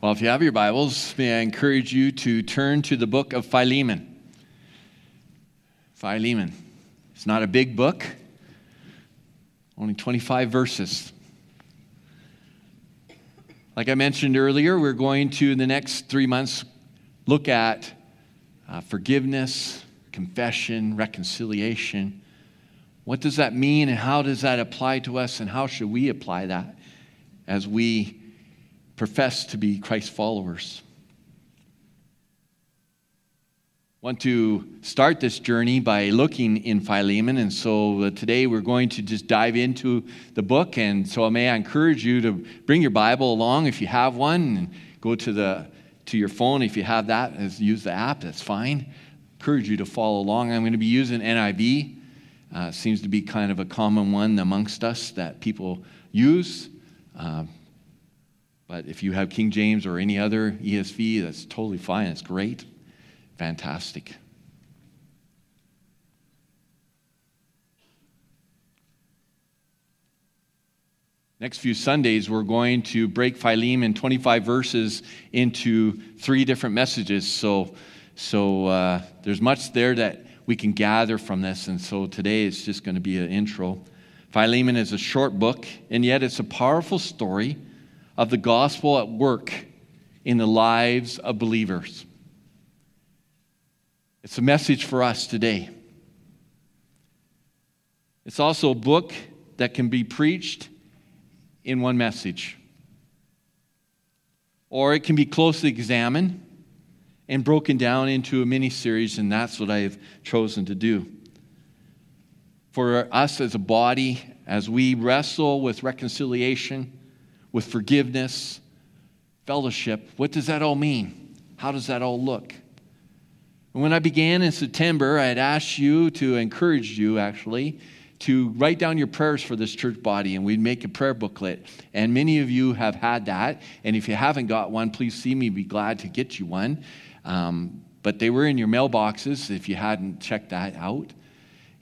Well, if you have your Bibles, may I encourage you to turn to the book of Philemon. Philemon. It's not a big book, only 25 verses. Like I mentioned earlier, we're going to, in the next three months, look at uh, forgiveness, confession, reconciliation. What does that mean, and how does that apply to us, and how should we apply that as we profess to be Christ followers. want to start this journey by looking in Philemon. And so uh, today we're going to just dive into the book. And so may I encourage you to bring your Bible along if you have one and go to, the, to your phone. If you have that, and use the app, that's fine. Encourage you to follow along. I'm going to be using NIV. Uh, seems to be kind of a common one amongst us that people use. Uh, but if you have King James or any other ESV, that's totally fine. It's great. Fantastic. Next few Sundays, we're going to break Philemon in 25 verses into three different messages. So, so uh, there's much there that we can gather from this. And so today it's just going to be an intro. Philemon is a short book, and yet it's a powerful story of the gospel at work in the lives of believers. It's a message for us today. It's also a book that can be preached in one message. Or it can be closely examined and broken down into a mini series, and that's what I've chosen to do. For us as a body, as we wrestle with reconciliation, with forgiveness, fellowship. What does that all mean? How does that all look? When I began in September, I had asked you to encourage you actually to write down your prayers for this church body, and we'd make a prayer booklet. And many of you have had that. And if you haven't got one, please see me. Be glad to get you one. Um, but they were in your mailboxes if you hadn't checked that out.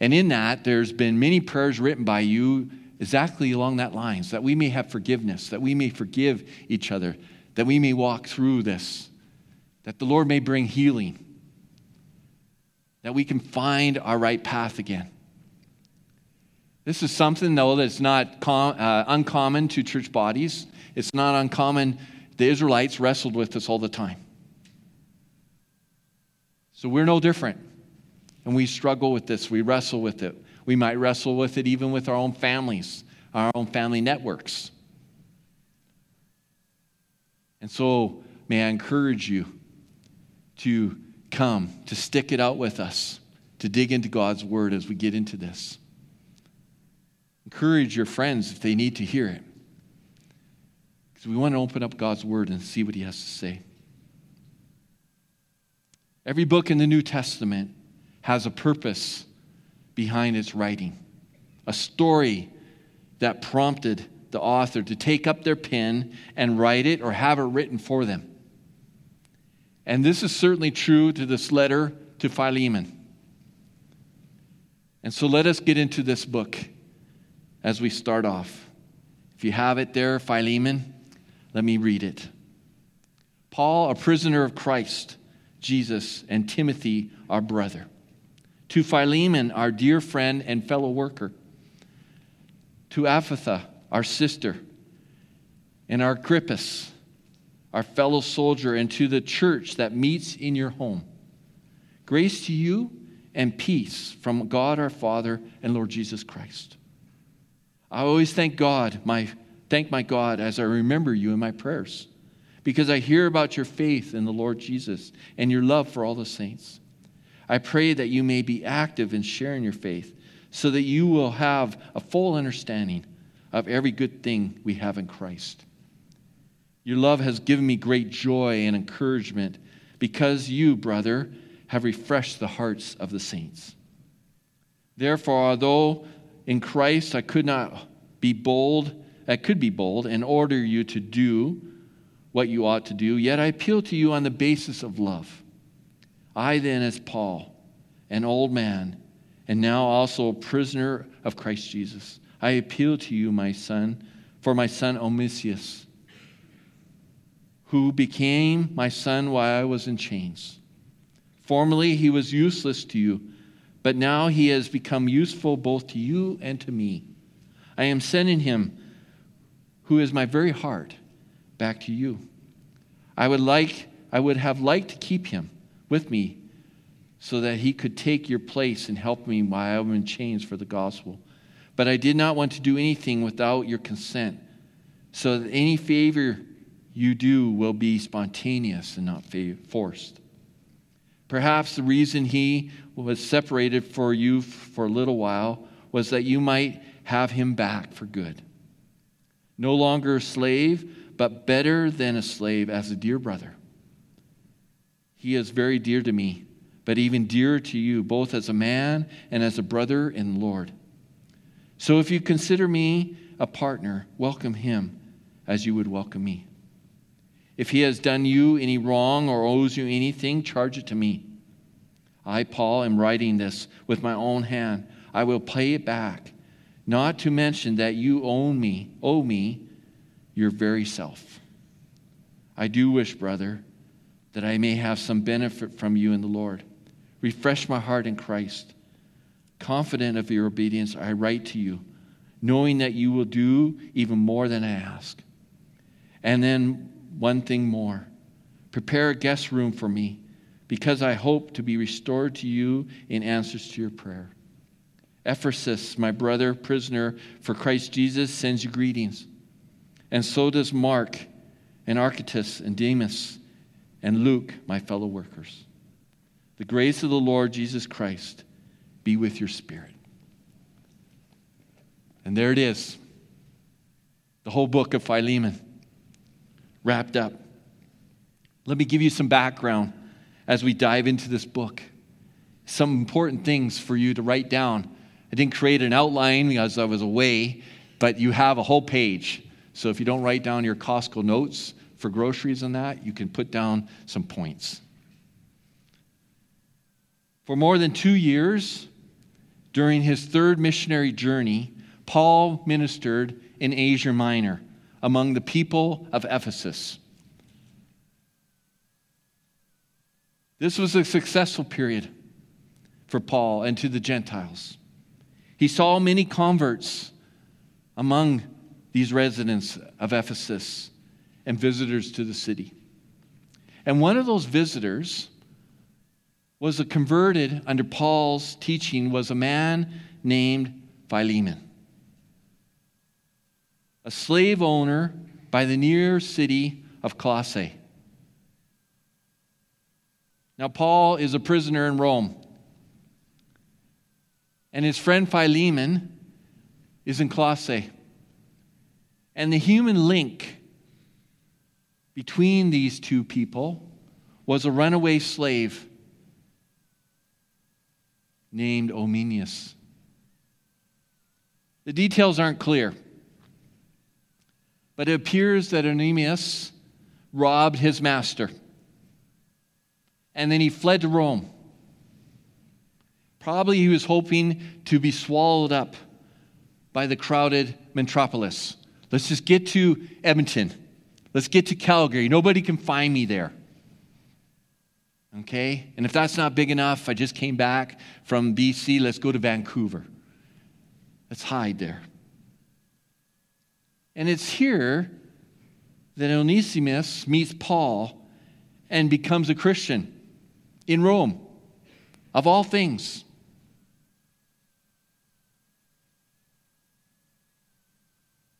And in that, there's been many prayers written by you exactly along that lines that we may have forgiveness, that we may forgive each other, that we may walk through this, that the Lord may bring healing, that we can find our right path again. This is something, though, that's not com- uh, uncommon to church bodies. It's not uncommon. The Israelites wrestled with this all the time. So we're no different. And we struggle with this, we wrestle with it. We might wrestle with it even with our own families, our own family networks. And so, may I encourage you to come, to stick it out with us, to dig into God's word as we get into this. Encourage your friends if they need to hear it. Because we want to open up God's word and see what he has to say. Every book in the New Testament has a purpose behind its writing, a story that prompted the author to take up their pen and write it or have it written for them. And this is certainly true to this letter to Philemon. And so let us get into this book as we start off. If you have it there, Philemon, let me read it. Paul, a prisoner of Christ, Jesus, and Timothy, our brother to Philemon, our dear friend and fellow worker, to Apphia, our sister, and Archippus, our fellow soldier, and to the church that meets in your home. Grace to you and peace from God our Father and Lord Jesus Christ. I always thank God, my thank my God as I remember you in my prayers, because I hear about your faith in the Lord Jesus and your love for all the saints. I pray that you may be active in sharing your faith so that you will have a full understanding of every good thing we have in Christ. Your love has given me great joy and encouragement because you, brother, have refreshed the hearts of the saints. Therefore, although in Christ I could not be bold, I could be bold and order you to do what you ought to do, yet I appeal to you on the basis of love. I then, as Paul, an old man, and now also a prisoner of Christ Jesus, I appeal to you, my son, for my son Onesimus, who became my son while I was in chains. Formerly he was useless to you, but now he has become useful both to you and to me. I am sending him, who is my very heart, back to you. I would like I would have liked to keep him with me so that he could take your place and help me while I'm in chains for the gospel. But I did not want to do anything without your consent, so that any favor you do will be spontaneous and not forced. Perhaps the reason he was separated for you for a little while was that you might have him back for good. No longer a slave, but better than a slave as a dear brother. He is very dear to me, but even dearer to you, both as a man and as a brother in Lord. So if you consider me a partner, welcome him as you would welcome me. If he has done you any wrong or owes you anything, charge it to me. I, Paul, am writing this with my own hand. I will pay it back, not to mention that you own me, owe me your very self. I do wish, brother, that I may have some benefit from you in the Lord. Refresh my heart in Christ. Confident of your obedience, I write to you, knowing that you will do even more than I ask. And then one thing more prepare a guest room for me, because I hope to be restored to you in answers to your prayer. Epaphras, my brother, prisoner for Christ Jesus, sends you greetings. And so does Mark and Aristarchus and Demas and Luke, my fellow workers. The grace of the Lord Jesus Christ be with your spirit. And there it is the whole book of Philemon wrapped up. Let me give you some background as we dive into this book. Some important things for you to write down. I didn't create an outline because I was away, but you have a whole page. So if you don't write down your Costco notes for groceries and that, you can put down some points. For more than two years, during his third missionary journey, Paul ministered in Asia Minor among the people of Ephesus. This was a successful period for Paul and to the Gentiles. He saw many converts among these residents of Ephesus and visitors to the city. And one of those visitors was a converted under Paul's teaching was a man named Philemon a slave owner by the near city of Colossae. Now, Paul is a prisoner in Rome. And his friend Philemon is in Colossae. And the human link between these two people was a runaway slave named Onesimus. The details aren't clear. But it appears that Onesimus robbed his master. And then he fled to Rome. Probably he was hoping to be swallowed up by the crowded metropolis. Let's just get to Edmonton. Let's get to Calgary. Nobody can find me there. Okay? And if that's not big enough, I just came back from BC. Let's go to Vancouver. Let's hide there. And it's here that Onesimus meets Paul and becomes a Christian in Rome, of all things.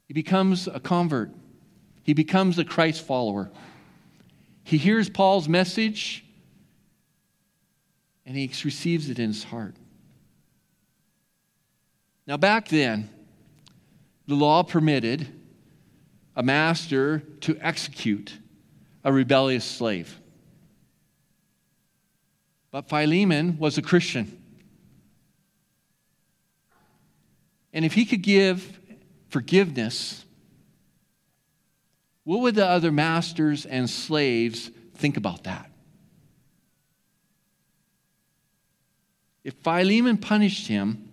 He becomes a convert, he becomes a Christ follower. He hears Paul's message and he receives it in his heart. Now, back then, the law permitted a master to execute a rebellious slave. But Philemon was a Christian. And if he could give forgiveness, what would the other masters and slaves think about that? If Philemon punished him,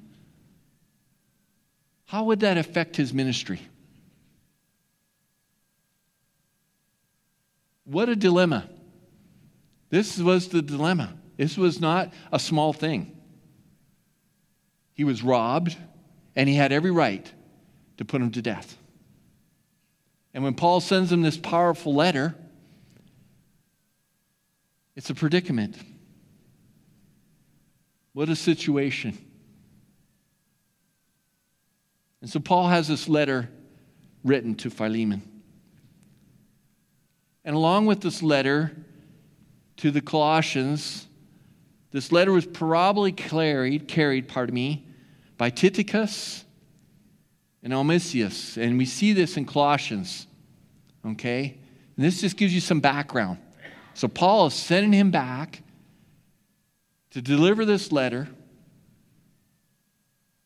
how would that affect his ministry? What a dilemma. This was the dilemma. This was not a small thing. He was robbed, and he had every right to put him to death. And when Paul sends him this powerful letter, it's a predicament. What a situation. And so Paul has this letter written to Philemon. And along with this letter to the Colossians, this letter was probably carried, carried, pardon me, by Tychicus and Onesimus. And we see this in Colossians. Okay? And this just gives you some background. So Paul is sending him back to deliver this letter,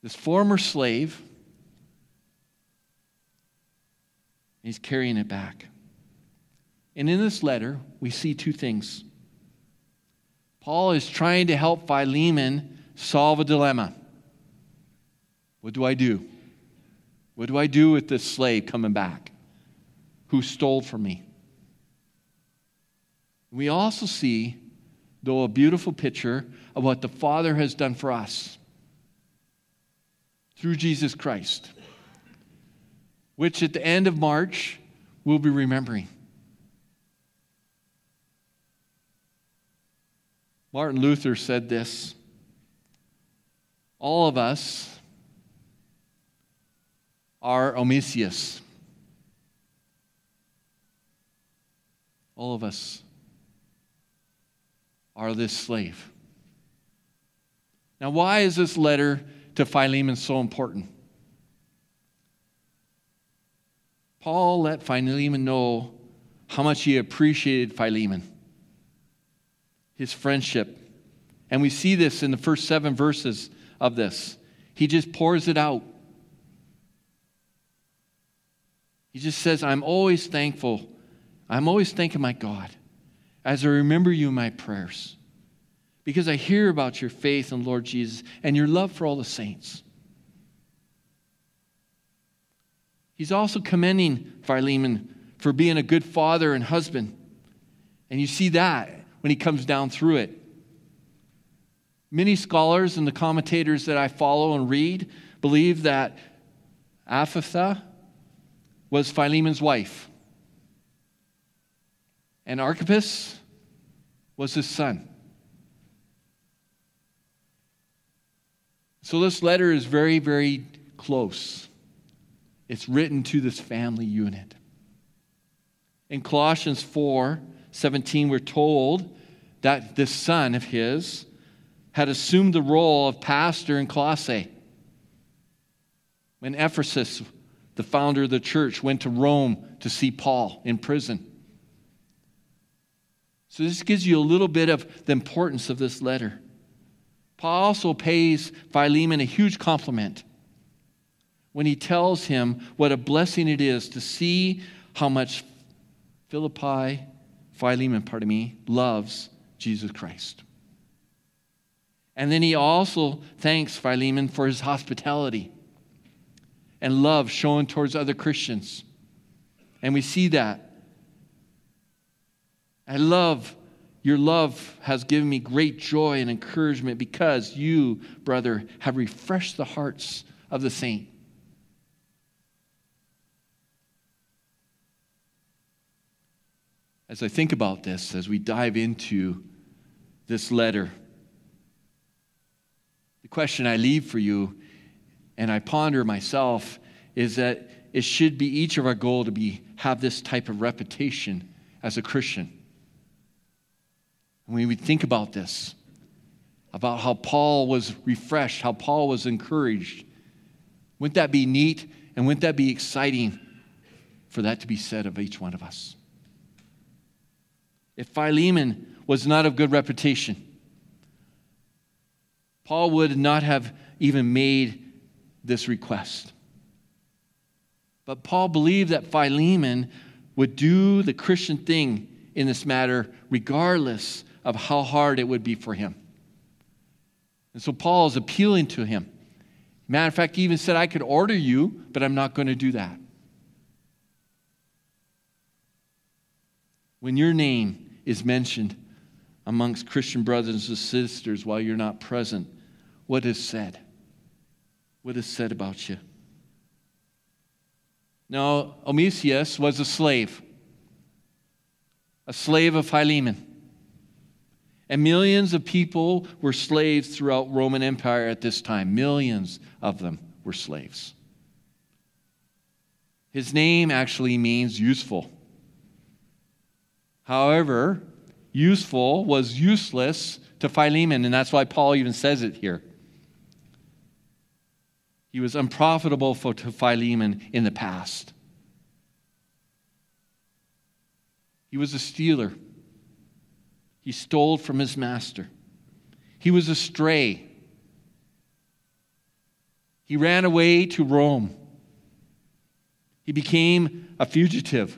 this former slave. He's carrying it back. And in this letter, we see two things. Paul is trying to help Philemon solve a dilemma. What do I do? What do I do with this slave coming back who stole from me? We also see, though, a beautiful picture of what the Father has done for us through Jesus Christ, which at the end of March we'll be remembering. Martin Luther said this All of us are Onesimus. All of us are this slave. Now, why is this letter to Philemon so important? Paul let Philemon know how much he appreciated Philemon, his friendship. And we see this in the first seven verses of this. He just pours it out. He just says, I'm always thankful. I'm always thanking my God as I remember you in my prayers. Because I hear about your faith in Lord Jesus and your love for all the saints. He's also commending Philemon for being a good father and husband. And you see that when he comes down through it. Many scholars and the commentators that I follow and read believe that Apphia was Philemon's wife. And Archippus was his son. So this letter is very, very close. It's written to this family unit. In Colossians 4 17, we're told that this son of his had assumed the role of pastor in Colossae. When Epaphras, the founder of the church, went to Rome to see Paul in prison. So, this gives you a little bit of the importance of this letter. Paul also pays Philemon a huge compliment when he tells him what a blessing it is to see how much Philippi, Philemon, pardon me, loves Jesus Christ. And then he also thanks Philemon for his hospitality and love shown towards other Christians. And we see that I love your love has given me great joy and encouragement because you, brother, have refreshed the hearts of the saint. As I think about this, as we dive into this letter, the question I leave for you and I ponder myself is that it should be each of our goal to be have this type of reputation as a Christian. When we think about this, about how Paul was refreshed, how Paul was encouraged, wouldn't that be neat and wouldn't that be exciting for that to be said of each one of us? If Philemon was not of good reputation, Paul would not have even made this request. But Paul believed that Philemon would do the Christian thing in this matter regardless of how hard it would be for him. And so Paul is appealing to him. Matter of fact, he even said, I could order you, but I'm not going to do that. when your name is mentioned amongst Christian brothers and sisters while you're not present, what is said? What is said about you? Now, Onesimus was a slave, a slave of Philemon. And millions of people were slaves throughout Roman Empire at this time. Millions of them were slaves. His name actually means useful. However, useful was useless to Philemon, and that's why Paul even says it here. He was unprofitable for, Philemon in the past. He was a stealer. He stole from his master. He was a stray. He ran away to Rome. He became a fugitive.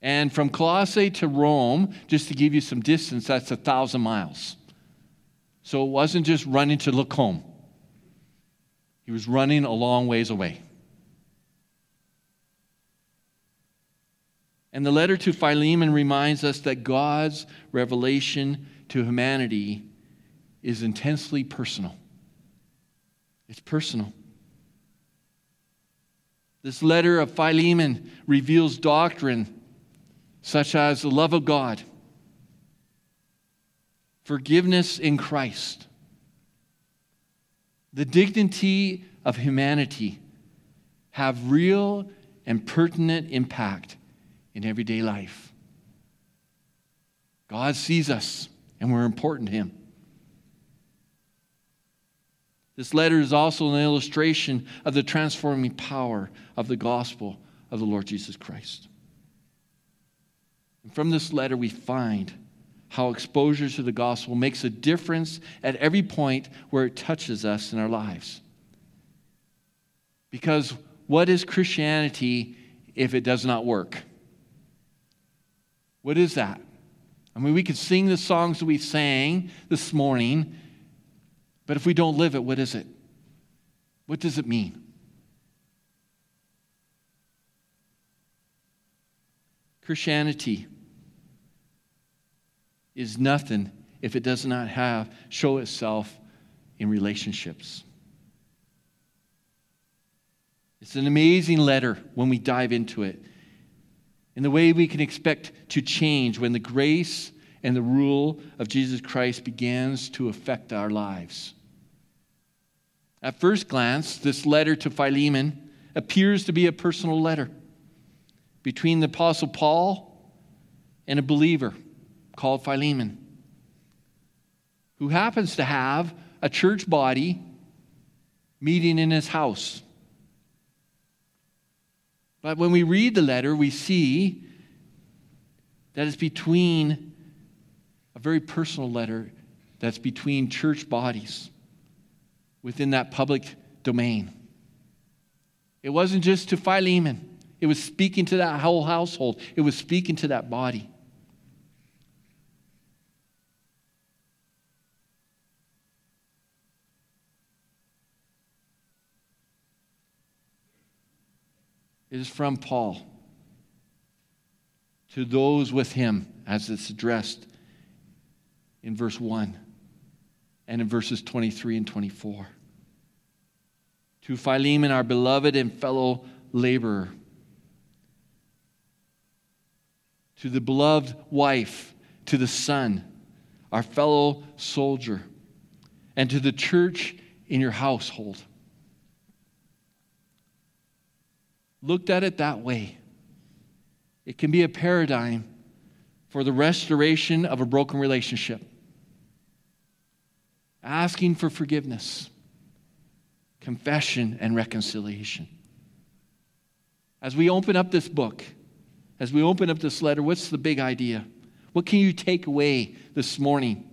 And from Colossae to Rome, just to give you some distance, that's a thousand miles. So it wasn't just running to look home, he was running a long ways away. And the letter to Philemon reminds us that God's revelation to humanity is intensely personal. It's personal. This letter of Philemon reveals doctrine such as the love of God, forgiveness in Christ, the dignity of humanity have real and pertinent impact in everyday life. God sees us and we're important to Him. This letter is also an illustration of the transforming power of the gospel of the Lord Jesus Christ. And from this letter, we find how exposure to the gospel makes a difference at every point where it touches us in our lives. Because what is Christianity if it does not work? What is that? I mean, we could sing the songs that we sang this morning, but if we don't live it, what is it? What does it mean? Christianity is nothing if it does not have show itself in relationships. It's an amazing letter when we dive into it in the way we can expect to change when the grace and the rule of Jesus Christ begins to affect our lives. At first glance, this letter to Philemon appears to be a personal letter between the Apostle Paul and a believer called Philemon, who happens to have a church body meeting in his house. But when we read the letter, we see that it's between a very personal letter that's between church bodies within that public domain. It wasn't just to Philemon, it was speaking to that whole household, it was speaking to that body. Is from Paul to those with him, as it's addressed in verse 1 and in verses 23 and 24. To Philemon, our beloved and fellow laborer. To the beloved wife, to the son, our fellow soldier, and to the church in your household. Looked at it that way, it can be a paradigm for the restoration of a broken relationship. Asking for forgiveness, confession, and reconciliation. As we open up this book, as we open up this letter, what's the big idea? What can you take away this morning?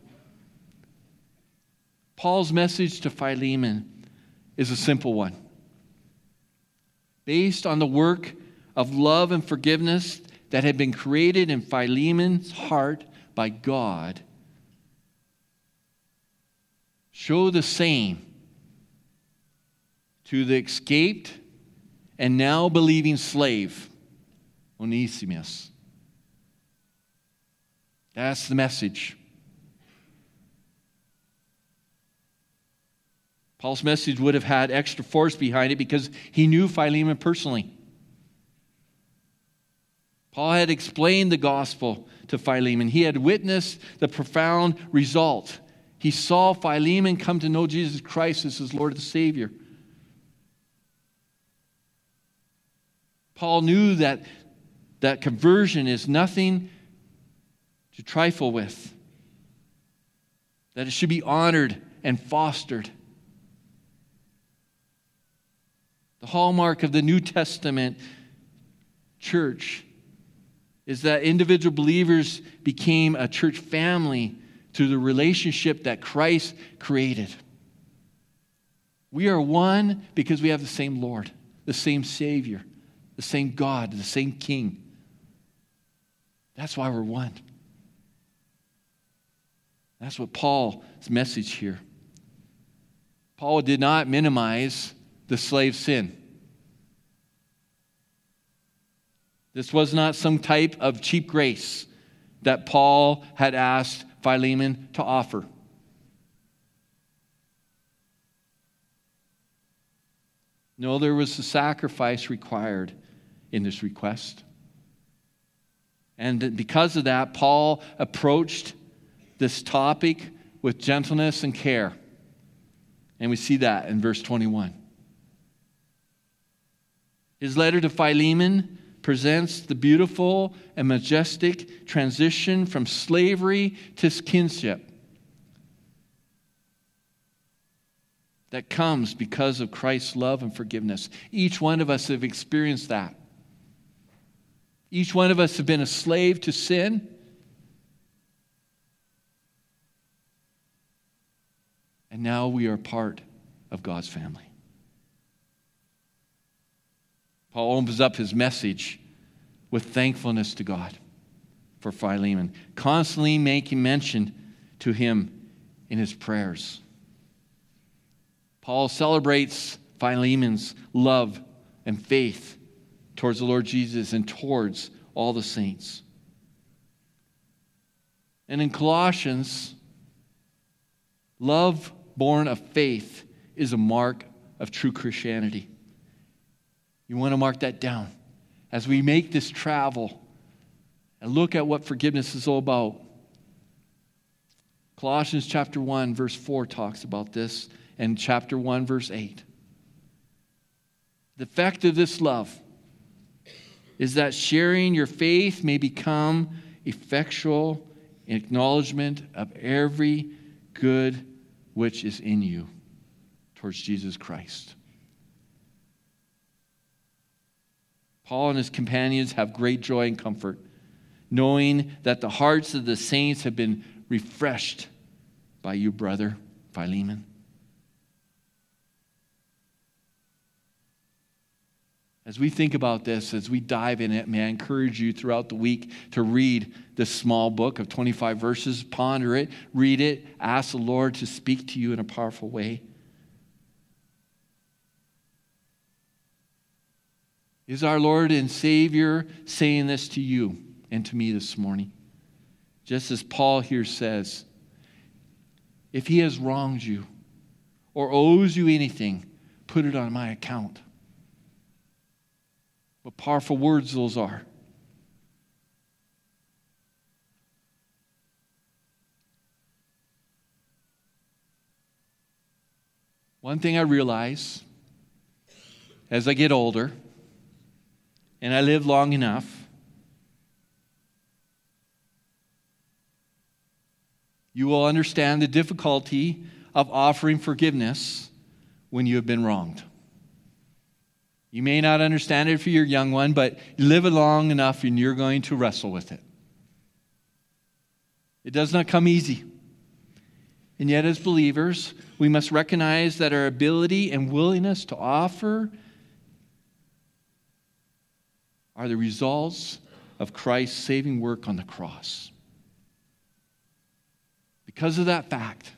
Paul's message to Philemon is a simple one based on the work of love and forgiveness that had been created in Philemon's heart by God, show the same to the escaped and now believing slave Onesimus. That's the message. Paul's message would have had extra force behind it because he knew Philemon personally. Paul had explained the gospel to Philemon. He had witnessed the profound result. He saw Philemon come to know Jesus Christ as his Lord and Savior. Paul knew that, that conversion is nothing to trifle with, that it should be honored and fostered. The hallmark of the New Testament church is that individual believers became a church family through the relationship that Christ created. We are one because we have the same Lord, the same Savior, the same God, the same King. That's why we're one. That's what Paul's message here. Paul did not minimize the slave sin. This was not some type of cheap grace that Paul had asked Philemon to offer. No, there was a sacrifice required in this request. And because of that, Paul approached this topic with gentleness and care. And we see that in verse 21. His letter to Philemon presents the beautiful and majestic transition from slavery to kinship that comes because of Christ's love and forgiveness. Each one of us have experienced that. Each one of us have been a slave to sin. And now we are part of God's family. Paul opens up his message with thankfulness to God for Philemon, constantly making mention to him in his prayers. Paul celebrates Philemon's love and faith towards the Lord Jesus and towards all the saints. And in Colossians, love born of faith is a mark of true Christianity. You want to mark that down. As we make this travel and look at what forgiveness is all about. Colossians chapter 1, verse 4 talks about this, and chapter 1, verse 8. The effect of this love is that sharing your faith may become effectual acknowledgement of every good which is in you towards Jesus Christ. Paul and his companions have great joy and comfort, knowing that the hearts of the saints have been refreshed by you, brother Philemon. As we think about this, as we dive in it, may I encourage you throughout the week to read this small book of 25 verses, ponder it, read it, ask the Lord to speak to you in a powerful way. Is our Lord and Savior saying this to you and to me this morning? Just as Paul here says, if he has wronged you or owes you anything, put it on my account. What powerful words those are. One thing I realize as I get older, and I live long enough, you will understand the difficulty of offering forgiveness when you have been wronged. You may not understand it for your young one, but live long enough and you're going to wrestle with it. It does not come easy. And yet, as believers, we must recognize that our ability and willingness to offer are the results of Christ's saving work on the cross. Because of that fact,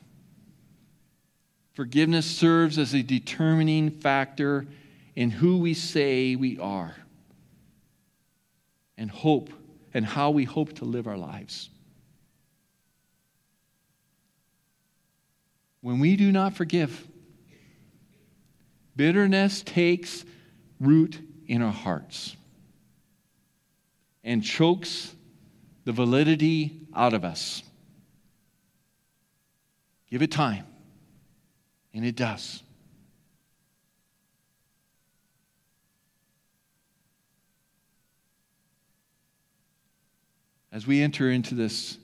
forgiveness serves as a determining factor in who we say we are. and hope and how we hope to live our lives. When we do not forgive, bitterness takes root in our hearts and chokes the validity out of us. Give it time, and it does. As we enter into this,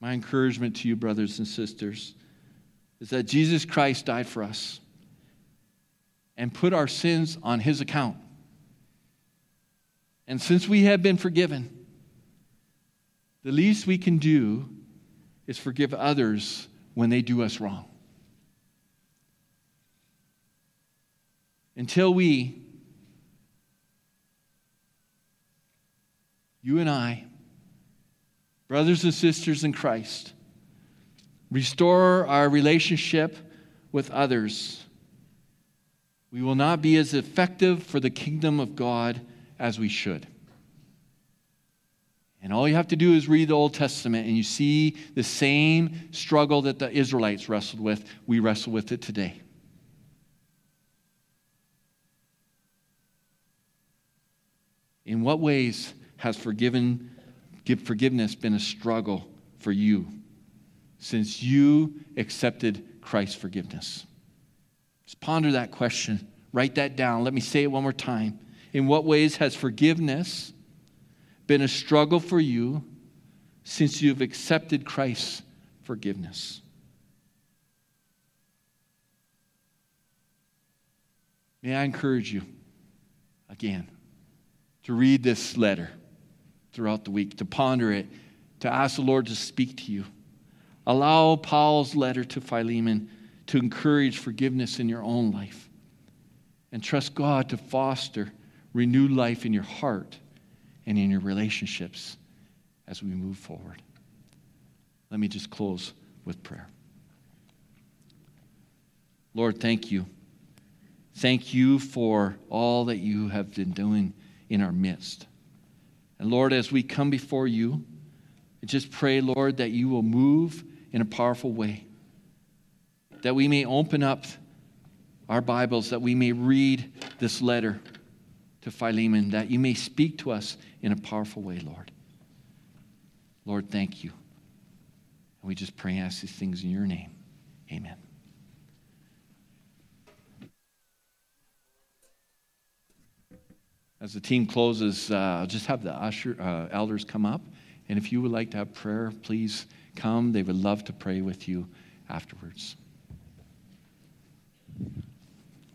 my encouragement to you, brothers and sisters, is that Jesus Christ died for us and put our sins on his account. And since we have been forgiven, the least we can do is forgive others when they do us wrong. Until we you and I, brothers and sisters in Christ, restore our relationship with others, we will not be as effective for the kingdom of God as we should. And all you have to do is read the Old Testament, and you see the same struggle that the Israelites wrestled with. We wrestle with it today. In what ways has forgiven, forgiveness been a struggle for you since you accepted Christ's forgiveness? Just ponder that question. Write that down. Let me say it one more time. In what ways has forgiveness been a struggle for you since you've accepted Christ's forgiveness? May I encourage you again to read this letter throughout the week, to ponder it, to ask the Lord to speak to you. Allow Paul's letter to Philemon to encourage forgiveness in your own life. And trust God to foster renewed life in your heart and in your relationships as we move forward. Let me just close with prayer. Lord, thank you. Thank you for all that you have been doing in our midst. And Lord, as we come before you, I just pray, Lord, that you will move in a powerful way. That we may open up our Bibles, that we may read this letter to Philemon, that you may speak to us in a powerful way, Lord. Lord, thank you. And we just pray and ask these things in your name. Amen. As the team closes, uh, I'll just have the usher, uh, elders come up. And if you would like to have prayer, please come. They would love to pray with you afterwards.